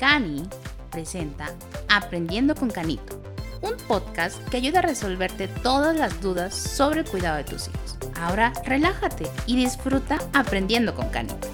Cani presenta Aprendiendo con Canito, un podcast que ayuda a resolverte todas las dudas sobre el cuidado de tus hijos. Ahora relájate y disfruta aprendiendo con Canito.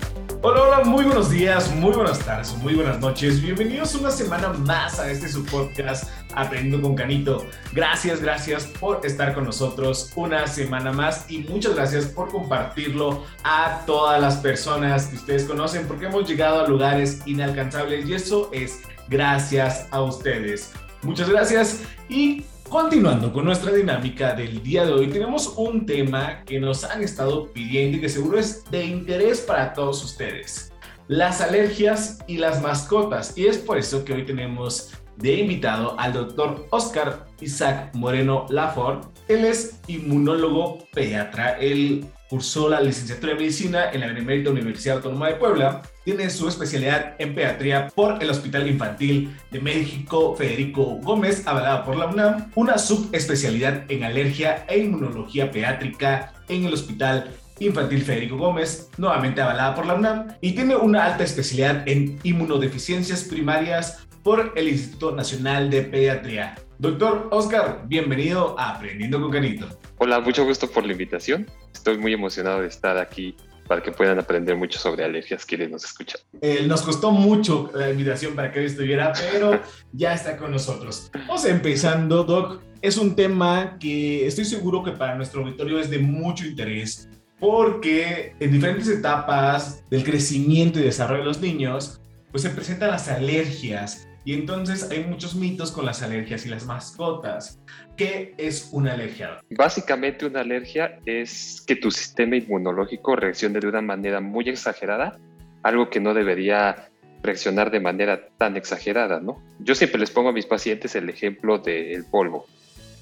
Hola, hola, muy buenos días, muy buenas tardes, muy buenas noches. Bienvenidos una semana más a este su podcast Aprendiendo con Canito. Gracias, gracias por estar con nosotros una semana más y muchas gracias por compartirlo a todas las personas que ustedes conocen porque hemos llegado a lugares inalcanzables y eso es gracias a ustedes. Muchas gracias y Continuando con nuestra dinámica del día de hoy, tenemos un tema que nos han estado pidiendo y que seguro es de interés para todos ustedes. Las alergias y las mascotas. Y es por eso que hoy tenemos de invitado al doctor Oscar Isaac Moreno Lafort. Él es inmunólogo pediatra. Él cursó la licenciatura de medicina en la Benemérita Universidad Autónoma de Puebla. Tiene su especialidad en pediatría por el Hospital Infantil de México Federico Gómez, avalada por la UNAM. Una subespecialidad en alergia e inmunología pediátrica en el Hospital Infantil Federico Gómez, nuevamente avalada por la UNAM, y tiene una alta especialidad en inmunodeficiencias primarias por el Instituto Nacional de Pediatría. Doctor Oscar, bienvenido a Aprendiendo con Canito. Hola, mucho gusto por la invitación. Estoy muy emocionado de estar aquí para que puedan aprender mucho sobre alergias quienes nos escuchan. Eh, nos costó mucho la invitación para que él estuviera, pero ya está con nosotros. Vamos empezando, Doc. Es un tema que estoy seguro que para nuestro auditorio es de mucho interés porque en diferentes etapas del crecimiento y desarrollo de los niños, pues se presentan las alergias y entonces hay muchos mitos con las alergias y las mascotas. ¿Qué es una alergia? Básicamente una alergia es que tu sistema inmunológico reaccione de una manera muy exagerada, algo que no debería reaccionar de manera tan exagerada, ¿no? Yo siempre les pongo a mis pacientes el ejemplo del polvo.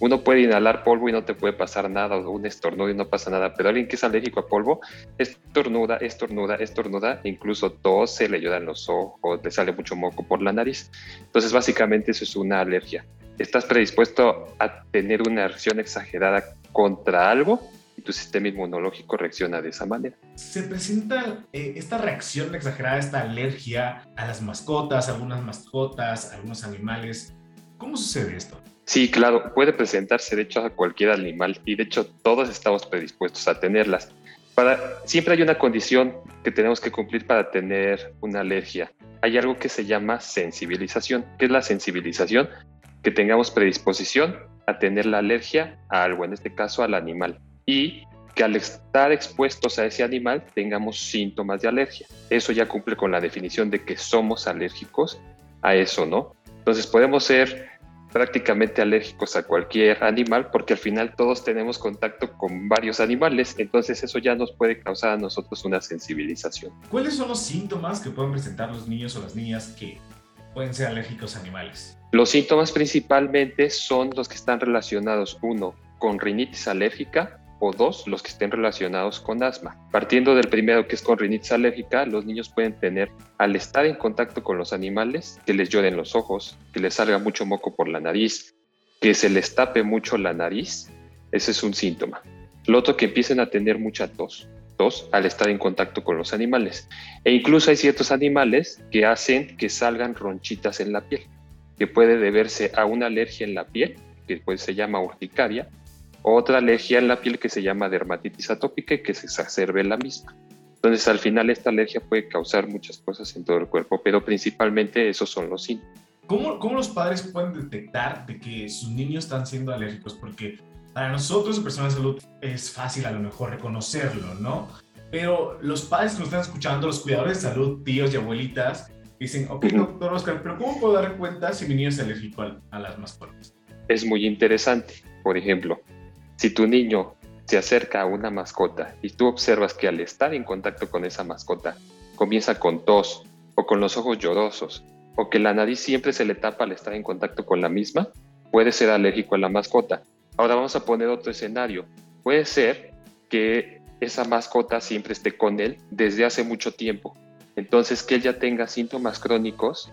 Uno puede inhalar polvo y no te puede pasar nada, o un estornudo y no pasa nada, pero alguien que es alérgico a polvo, estornuda, estornuda, estornuda, incluso tose, le ayudan los ojos, le sale mucho moco por la nariz. Entonces, básicamente eso es una alergia. Estás predispuesto a tener una reacción exagerada contra algo y tu sistema inmunológico reacciona de esa manera. Se presenta eh, esta reacción exagerada, esta alergia a las mascotas, algunas mascotas, algunos animales. ¿Cómo sucede esto? Sí, claro, puede presentarse de hecho a cualquier animal y de hecho todos estamos predispuestos a tenerlas. Para, siempre hay una condición que tenemos que cumplir para tener una alergia. Hay algo que se llama sensibilización. ¿Qué es la sensibilización? Que tengamos predisposición a tener la alergia a algo, en este caso al animal. Y que al estar expuestos a ese animal tengamos síntomas de alergia. Eso ya cumple con la definición de que somos alérgicos a eso, ¿no? Entonces podemos ser prácticamente alérgicos a cualquier animal porque al final todos tenemos contacto con varios animales, entonces eso ya nos puede causar a nosotros una sensibilización. ¿Cuáles son los síntomas que pueden presentar los niños o las niñas que pueden ser alérgicos a animales? Los síntomas principalmente son los que están relacionados, uno, con rinitis alérgica, o dos, los que estén relacionados con asma. Partiendo del primero que es con rinitis alérgica, los niños pueden tener, al estar en contacto con los animales, que les lloren los ojos, que les salga mucho moco por la nariz, que se les tape mucho la nariz, ese es un síntoma. Lo otro que empiecen a tener mucha tos, tos al estar en contacto con los animales. E incluso hay ciertos animales que hacen que salgan ronchitas en la piel, que puede deberse a una alergia en la piel, que pues se llama urticaria, otra alergia en la piel que se llama dermatitis atópica y que se exacerbe la misma. Entonces, al final, esta alergia puede causar muchas cosas en todo el cuerpo, pero principalmente esos son los síntomas. ¿Cómo, ¿Cómo, los padres pueden detectar de que sus niños están siendo alérgicos? Porque para nosotros, personas de salud, es fácil a lo mejor reconocerlo, ¿no? Pero los padres que nos están escuchando, los cuidadores de salud, tíos y abuelitas, dicen, ok, doctor Oscar, pero ¿cómo puedo dar cuenta si mi niño es alérgico a, a las mascotas? Es muy interesante. Por ejemplo, si tu niño se acerca a una mascota y tú observas que al estar en contacto con esa mascota comienza con tos o con los ojos llorosos o que la nariz siempre se le tapa al estar en contacto con la misma, puede ser alérgico a la mascota. Ahora vamos a poner otro escenario. Puede ser que esa mascota siempre esté con él desde hace mucho tiempo. Entonces, que él ya tenga síntomas crónicos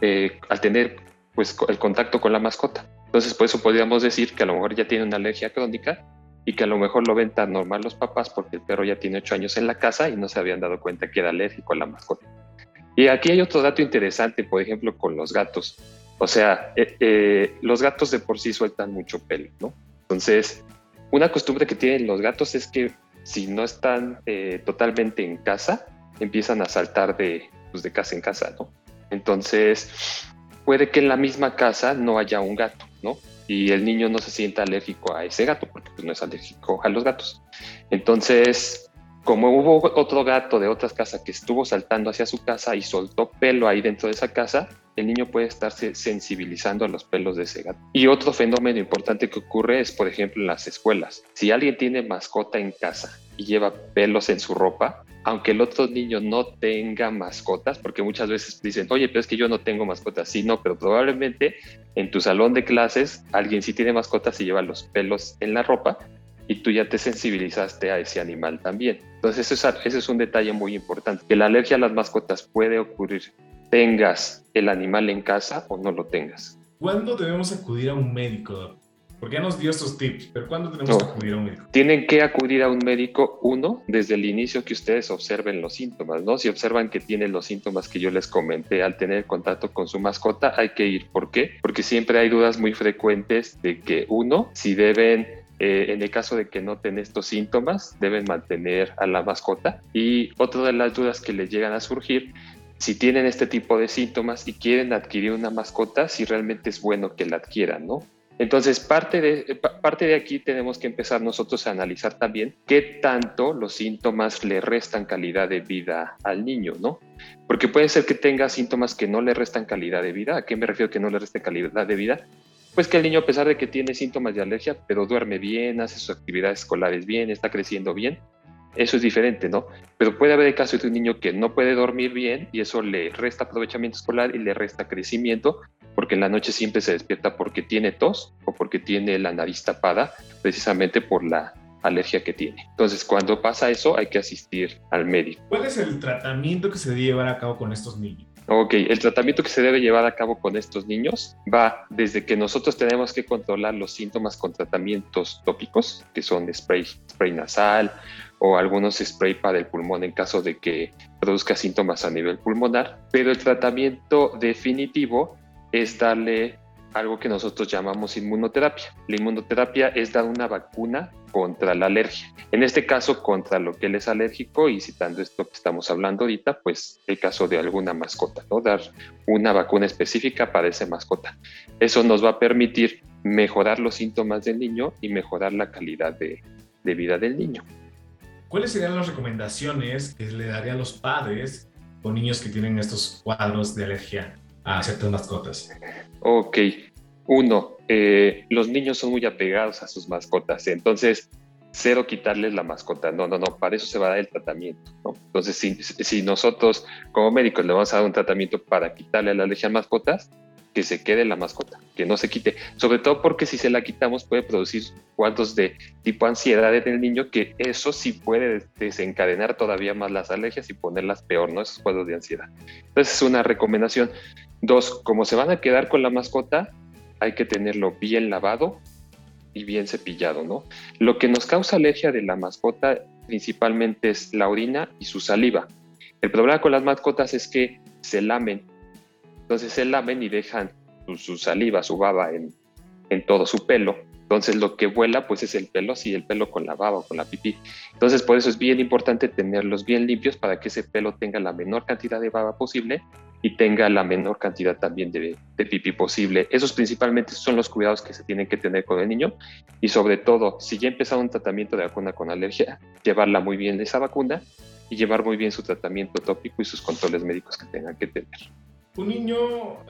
eh, al tener pues, el contacto con la mascota. Entonces, por eso podríamos decir que a lo mejor ya tiene una alergia crónica y que a lo mejor lo ven tan normal los papás porque el perro ya tiene ocho años en la casa y no se habían dado cuenta que era alérgico a la mascota. Y aquí hay otro dato interesante, por ejemplo, con los gatos. O sea, eh, eh, los gatos de por sí sueltan mucho pelo, ¿no? Entonces, una costumbre que tienen los gatos es que si no están eh, totalmente en casa, empiezan a saltar de, pues, de casa en casa, ¿no? Entonces, puede que en la misma casa no haya un gato, Y el niño no se sienta alérgico a ese gato, porque pues, no es alérgico a los gatos. Entonces, como hubo otro gato de otras casas que estuvo saltando hacia su casa y soltó pelo ahí dentro de esa casa, el niño puede estarse sensibilizando a los pelos de ese gato. Y otro fenómeno importante que ocurre es, por ejemplo, en las escuelas. Si alguien tiene mascota en casa y lleva pelos en su ropa, aunque el otro niño no tenga mascotas, porque muchas veces dicen, oye, pero es que yo no tengo mascotas. Sí, no, pero probablemente en tu salón de clases alguien sí tiene mascotas y lleva los pelos en la ropa y tú ya te sensibilizaste a ese animal también. Entonces, eso es, ese es un detalle muy importante, que la alergia a las mascotas puede ocurrir tengas el animal en casa o no lo tengas. ¿Cuándo debemos acudir a un médico? Porque ya nos dio estos tips, pero ¿cuándo tenemos que acudir a un médico? Tienen que acudir a un médico, uno, desde el inicio que ustedes observen los síntomas, ¿no? Si observan que tienen los síntomas que yo les comenté al tener contacto con su mascota, hay que ir. ¿Por qué? Porque siempre hay dudas muy frecuentes de que, uno, si deben eh, en el caso de que noten estos síntomas, deben mantener a la mascota. Y otra de las dudas que les llegan a surgir si tienen este tipo de síntomas y quieren adquirir una mascota, si realmente es bueno que la adquieran, ¿no? Entonces, parte de, parte de aquí tenemos que empezar nosotros a analizar también qué tanto los síntomas le restan calidad de vida al niño, ¿no? Porque puede ser que tenga síntomas que no le restan calidad de vida. ¿A qué me refiero que no le reste calidad de vida? Pues que el niño, a pesar de que tiene síntomas de alergia, pero duerme bien, hace sus actividades escolares bien, está creciendo bien, eso es diferente, ¿no? Pero puede haber el caso de un niño que no puede dormir bien y eso le resta aprovechamiento escolar y le resta crecimiento porque en la noche siempre se despierta porque tiene tos o porque tiene la nariz tapada precisamente por la alergia que tiene. Entonces, cuando pasa eso, hay que asistir al médico. ¿Cuál es el tratamiento que se debe llevar a cabo con estos niños? Ok, el tratamiento que se debe llevar a cabo con estos niños va desde que nosotros tenemos que controlar los síntomas con tratamientos tópicos, que son spray, spray nasal o algunos spray para el pulmón en caso de que produzca síntomas a nivel pulmonar, pero el tratamiento definitivo es darle algo que nosotros llamamos inmunoterapia. La inmunoterapia es dar una vacuna contra la alergia. En este caso, contra lo que él es alérgico y citando esto que estamos hablando ahorita, pues el caso de alguna mascota, ¿no? Dar una vacuna específica para esa mascota. Eso nos va a permitir mejorar los síntomas del niño y mejorar la calidad de, de vida del niño. ¿cuáles serían las recomendaciones que le daría a los padres con niños que tienen estos cuadros de alergia a ciertas mascotas? Ok, uno, eh, los niños son muy apegados a sus mascotas, entonces cero quitarles la mascota, no, no, no, para eso se va a dar el tratamiento. Entonces, si, si nosotros como médicos le vamos a dar un tratamiento para quitarle la alergia a mascotas, que se quede la mascota, que no se quite, sobre todo porque si se la quitamos puede producir cuadros de tipo ansiedad en el niño, que eso sí puede desencadenar todavía más las alergias y ponerlas peor, ¿no? Esos cuadros de ansiedad. Entonces es una recomendación. Dos, como se van a quedar con la mascota, hay que tenerlo bien lavado y bien cepillado, ¿no? Lo que nos causa alergia de la mascota principalmente es la orina y su saliva. El problema con las mascotas es que se lamen entonces se lamen y dejan su, saliva, su baba en, todo su pelo. Entonces lo que vuela pues es el pelo, sí, el pelo con la baba o con la pipí. Entonces por eso es bien importante tenerlos bien limpios para que ese pelo tenga la menor cantidad de baba posible y tenga la menor cantidad también de, de pipí posible. Esos principalmente son los cuidados que se tienen que tener con el niño y sobre todo, si ya empezado un tratamiento de vacuna con alergia, llevarla muy bien esa vacuna y llevar muy bien su tratamiento tópico y sus controles médicos que tengan que tener un niño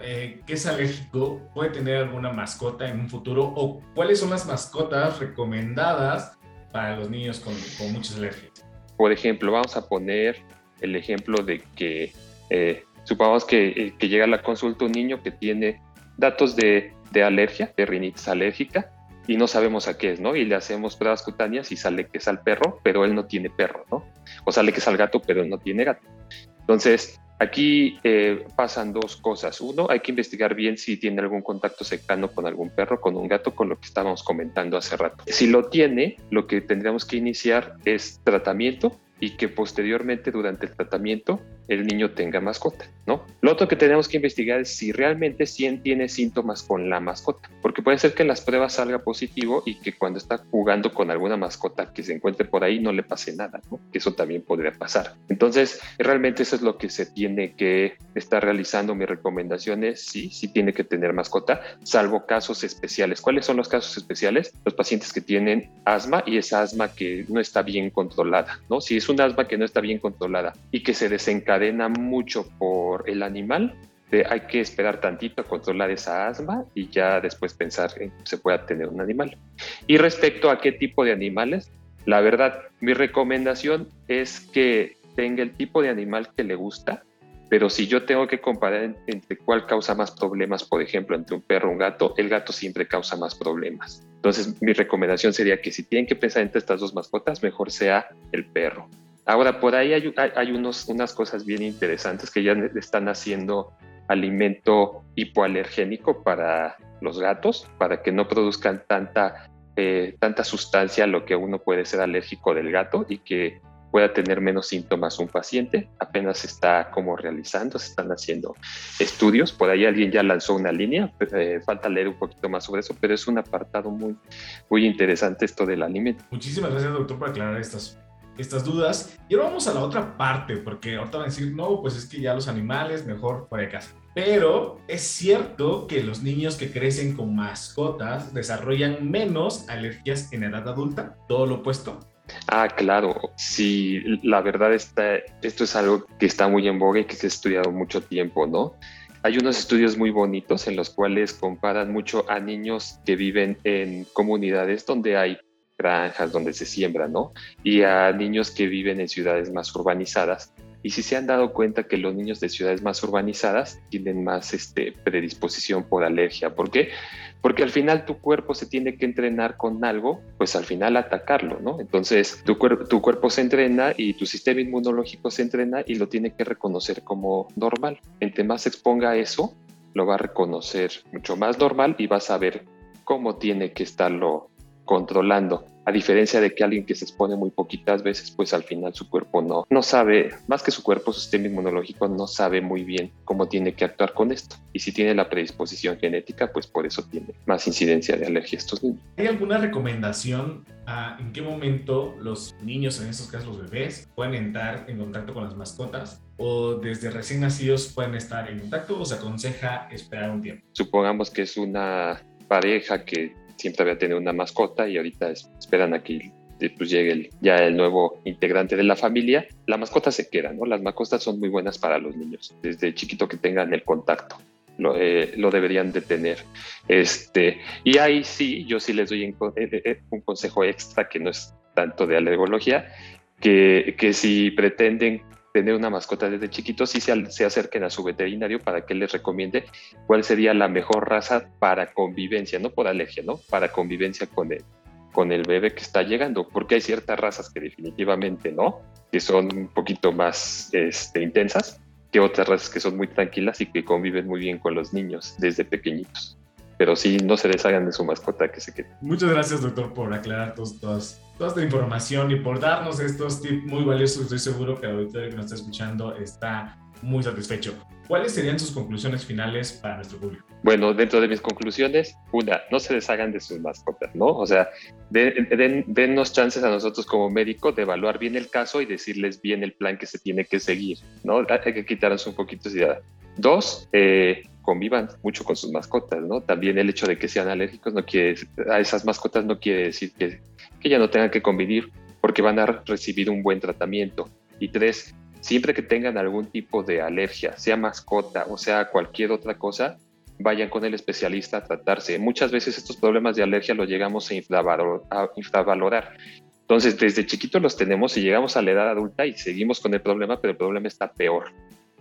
eh, que es alérgico puede tener alguna mascota en un futuro o cuáles son las mascotas recomendadas para los niños con, muchas alergias. Por ejemplo, vamos a poner el ejemplo de que eh, supongamos que, eh, que, llega a la consulta un niño que tiene datos de, de, alergia, de rinitis alérgica, y no sabemos a qué es, ¿no? Y le hacemos pruebas cutáneas y sale que es al perro, pero él no tiene perro, ¿no? O sale que es al gato, pero él no tiene gato. Entonces, Aquí eh, pasan dos cosas. Uno, hay que investigar bien si tiene algún contacto cercano con algún perro, con un gato, con lo que estábamos comentando hace rato. Si lo tiene, lo que tendríamos que iniciar es tratamiento y que posteriormente durante el tratamiento el niño tenga mascota, ¿no? Lo otro que tenemos que investigar es si realmente sí tiene síntomas con la mascota, porque puede ser que en las pruebas salga positivo y que cuando está jugando con alguna mascota que se encuentre por ahí no le pase nada, ¿no? Que eso también podría pasar. Entonces, realmente eso es lo que se tiene que estar realizando. Mi recomendación es sí, sí tiene que tener mascota, salvo casos especiales. ¿Cuáles son los casos especiales? Los pacientes que tienen asma y esa asma que no está bien controlada, ¿no? Si es un asma que no está bien controlada y que se desencadena mucho por el animal, hay que esperar tantito a controlar esa asma y ya después pensar en que se pueda tener un animal. Y respecto a qué tipo de animales, la verdad, mi recomendación es que tenga el tipo de animal que le gusta, pero si yo tengo que comparar entre cuál causa más problemas, por ejemplo, entre un perro y un gato, el gato siempre causa más problemas. Entonces, mi recomendación sería que si tienen que pensar entre estas dos mascotas, mejor sea el perro. Ahora, por ahí hay, unos, unas cosas bien interesantes que ya están haciendo alimento hipoalergénico para los gatos, para que no produzcan tanta, eh, tanta sustancia a lo que uno puede ser alérgico del gato y que pueda tener menos síntomas un paciente. Apenas está como realizando, se están haciendo estudios. Por ahí alguien ya lanzó una línea, eh, falta leer un poquito más sobre eso, pero es un apartado muy, muy interesante esto del alimento. Muchísimas gracias, doctor, por aclarar estas estas dudas. Y ahora vamos a la otra parte, porque ahorita van a decir, no, pues es que ya los animales, mejor fuera de casa. Pero es cierto que los niños que crecen con mascotas desarrollan menos alergias en edad adulta, todo lo opuesto. Ah, claro, sí, la verdad está, esto es algo que está muy en boga y que se ha estudiado mucho tiempo, ¿no? Hay unos estudios muy bonitos en los cuales comparan mucho a niños que viven en comunidades donde hay granjas donde se siembra, ¿no? Y a niños que viven en ciudades más urbanizadas. Y si se han dado cuenta que los niños de ciudades más urbanizadas tienen más este, predisposición por alergia. ¿Por qué? Porque al final tu cuerpo se tiene que entrenar con algo, pues al final atacarlo, ¿no? Entonces tu, tu cuerpo se entrena y tu sistema inmunológico se entrena y lo tiene que reconocer como normal. Entre más se exponga a eso, lo va a reconocer mucho más normal y va a saber cómo tiene que estarlo controlando. A diferencia de que alguien que se expone muy poquitas veces, pues al final su cuerpo no, no sabe, más que su cuerpo, su sistema inmunológico no sabe muy bien cómo tiene que actuar con esto. Y si tiene la predisposición genética, pues por eso tiene más incidencia de alergia a estos niños. ¿Hay alguna recomendación a en qué momento los niños, en estos casos los bebés, pueden entrar en contacto con las mascotas? ¿O desde recién nacidos pueden estar en contacto o se aconseja esperar un tiempo? Supongamos que es una pareja que siempre había tenido una mascota y ahorita esperan a que pues, llegue ya el nuevo integrante de la familia, la mascota se queda, ¿no? Las mascotas son muy buenas para los niños, desde chiquito que tengan el contacto. Lo, eh, lo, deberían de tener. Este, y ahí sí, yo sí les doy eh, eh, un consejo extra que no es tanto de alergología, que, que si pretenden tener una mascota desde chiquitos y se, se, acerquen a su veterinario para que les recomiende cuál sería la mejor raza para convivencia, no por alergia, ¿no? Para convivencia con el, con el bebé que está llegando, porque hay ciertas razas que definitivamente no, que son un poquito más este, intensas que otras razas que son muy tranquilas y que conviven muy bien con los niños desde pequeñitos pero sí no se deshagan de su mascota que se quede. Muchas gracias, doctor, por aclarar toda esta información y por darnos estos tips muy valiosos. Estoy seguro que el auditorio que nos está escuchando está muy satisfecho. ¿Cuáles serían sus conclusiones finales para nuestro público? Bueno, dentro de mis conclusiones, una, no se deshagan de sus mascotas, ¿no? O sea, den, dennos chances a nosotros como médico de evaluar bien el caso y decirles bien el plan que se tiene que seguir, ¿no? Hay que quitarnos un poquito de idea. Dos, eh, convivan mucho con sus mascotas, ¿no? También el hecho de que sean alérgicos no quiere, a esas mascotas no quiere decir que, que ya no tengan que convivir porque van a recibir un buen tratamiento. Y tres, siempre que tengan algún tipo de alergia, sea mascota o sea cualquier otra cosa, vayan con el especialista a tratarse. Muchas veces estos problemas de alergia los llegamos a infravalorar. Entonces, desde chiquitos los tenemos y llegamos a la edad adulta y seguimos con el problema, pero el problema está peor.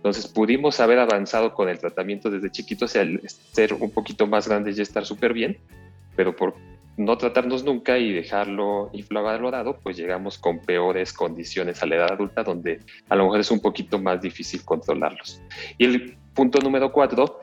Entonces pudimos haber avanzado con el tratamiento desde chiquitos, ser un poquito más grandes y estar súper bien, pero por no tratarnos nunca y dejarlo infravalorado, pues llegamos con peores condiciones a la edad adulta, donde a lo mejor es un poquito más difícil controlarlos. Y el punto número cuatro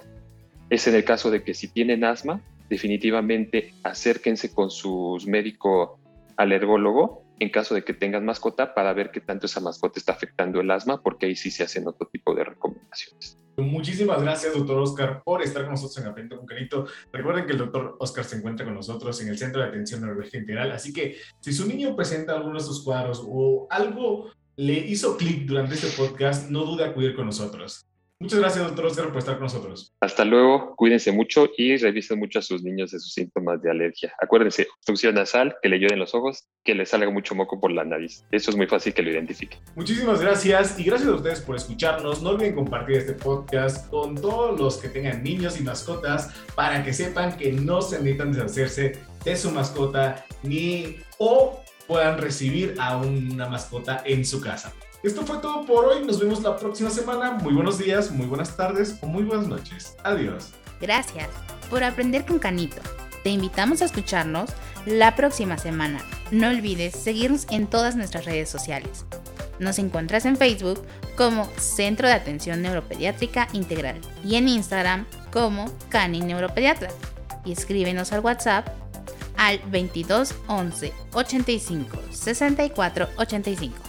es en el caso de que si tienen asma, definitivamente acérquense con su médico alergólogo en caso de que tengan mascota para ver qué tanto esa mascota está afectando el asma, porque ahí sí se hacen otro tipo de recomendaciones. Muchísimas gracias, doctor Oscar, por estar con nosotros en Aprendo con Carito. Recuerden que el doctor Oscar se encuentra con nosotros en el Centro de Atención Neurológica Integral, así que si su niño presenta alguno de sus cuadros o algo le hizo clic durante este podcast, no dude acudir con nosotros. Muchas gracias, doctor Oscar, por estar con nosotros. Hasta luego, cuídense mucho y revisen mucho a sus niños de sus síntomas de alergia. Acuérdense, obstrucción nasal, que le llueven los ojos, que le salga mucho moco por la nariz. Eso es muy fácil que lo identifique. Muchísimas gracias y gracias a ustedes por escucharnos. No olviden compartir este podcast con todos los que tengan niños y mascotas para que sepan que no se necesitan deshacerse de su mascota ni o puedan recibir a una mascota en su casa. Esto fue todo por hoy. Nos vemos la próxima semana. Muy buenos días, muy buenas tardes o muy buenas noches. Adiós. Gracias por aprender con Canito. Te invitamos a escucharnos la próxima semana. No olvides seguirnos en todas nuestras redes sociales. Nos encuentras en Facebook como Centro de Atención Neuropediátrica Integral y en Instagram como Cani Neuropediatra. Y escríbenos al WhatsApp al 22 11 85 64 85.